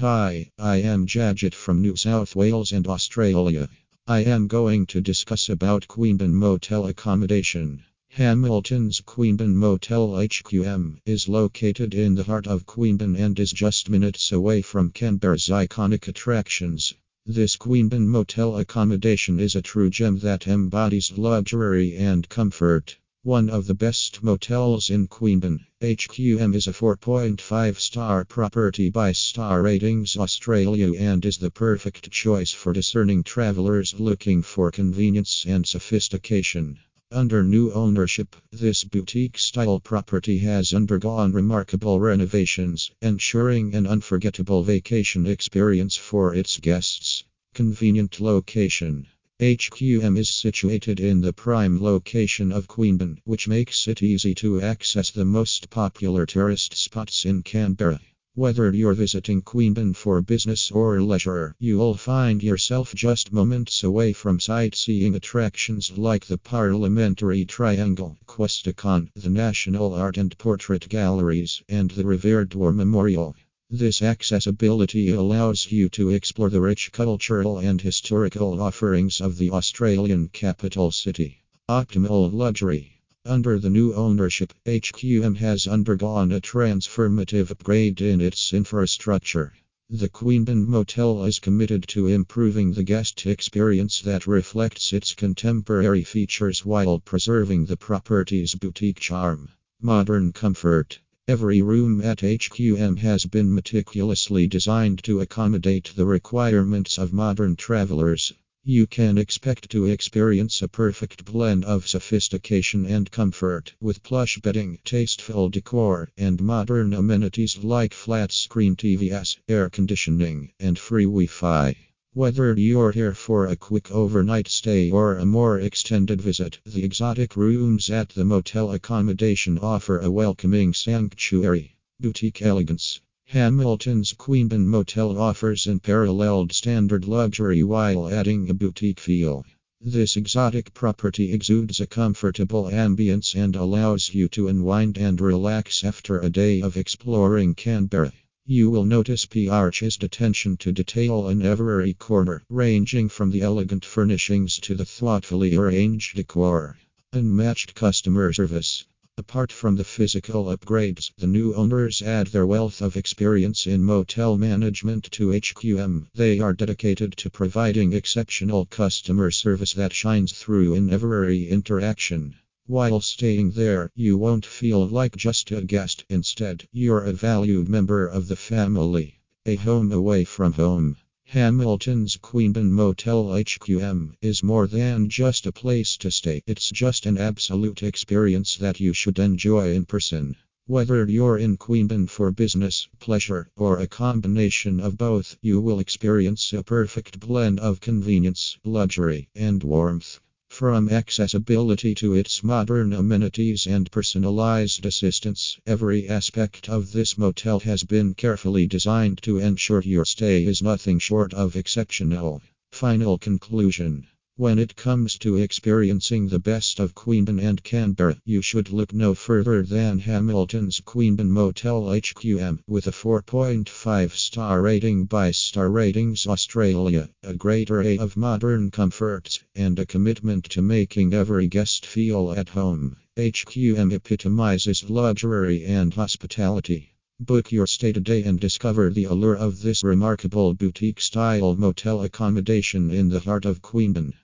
Hi, I am Jajit from New South Wales and Australia. I am going to discuss about Queanbeyan Motel accommodation. Hamilton's Queanbeyan Motel HQM is located in the heart of Queanbeyan and is just minutes away from Canberra's iconic attractions. This Queanbeyan Motel accommodation is a true gem that embodies luxury and comfort. One of the best motels in Queanbeyan, HQM is a 4.5 star property by Star Ratings Australia and is the perfect choice for discerning travelers looking for convenience and sophistication. Under new ownership, this boutique style property has undergone remarkable renovations, ensuring an unforgettable vacation experience for its guests. Convenient location. HQM is situated in the prime location of Queanbeyan, which makes it easy to access the most popular tourist spots in Canberra. Whether you're visiting Queanbeyan for business or leisure, you'll find yourself just moments away from sightseeing attractions like the Parliamentary Triangle, Questacon, the National Art and Portrait Galleries, and the revered War Memorial. This accessibility allows you to explore the rich cultural and historical offerings of the Australian capital city. Optimal luxury. Under the new ownership, HQM has undergone a transformative upgrade in its infrastructure. The Queanbeyan Motel is committed to improving the guest experience that reflects its contemporary features while preserving the property's boutique charm. Modern comfort. Every room at HQM has been meticulously designed to accommodate the requirements of modern travelers. You can expect to experience a perfect blend of sophistication and comfort, with plush bedding, tasteful decor, and modern amenities like flat screen TVs, air conditioning, and free Wi Fi. Whether you're here for a quick overnight stay or a more extended visit, the exotic rooms at the motel accommodation offer a welcoming sanctuary. Boutique elegance. Hamilton's Queanbeyan Motel offers unparalleled standard luxury while adding a boutique feel. This exotic property exudes a comfortable ambience and allows you to unwind and relax after a day of exploring Canberra. You will notice PR's attention to detail in every corner, ranging from the elegant furnishings to the thoughtfully arranged decor. Unmatched customer service. Apart from the physical upgrades, the new owners add their wealth of experience in motel management to HQM. They are dedicated to providing exceptional customer service that shines through in every interaction. While staying there, you won't feel like just a guest. Instead, you're a valued member of the family. A home away from home. Hamilton's Queanbeyan Motel HQM is more than just a place to stay. It's just an absolute experience that you should enjoy in person. Whether you're in Queanbeyan for business, pleasure, or a combination of both, you will experience a perfect blend of convenience, luxury, and warmth. From accessibility to its modern amenities and personalized assistance, every aspect of this motel has been carefully designed to ensure your stay is nothing short of exceptional. Final conclusion when it comes to experiencing the best of Queanbeyan and Canberra, you should look no further than Hamilton's Queanbeyan Motel HQM with a 4.5 star rating by Star Ratings Australia, a great array of modern comforts, and a commitment to making every guest feel at home. HQM epitomizes luxury and hospitality. Book your stay today and discover the allure of this remarkable boutique style motel accommodation in the heart of Queanbeyan.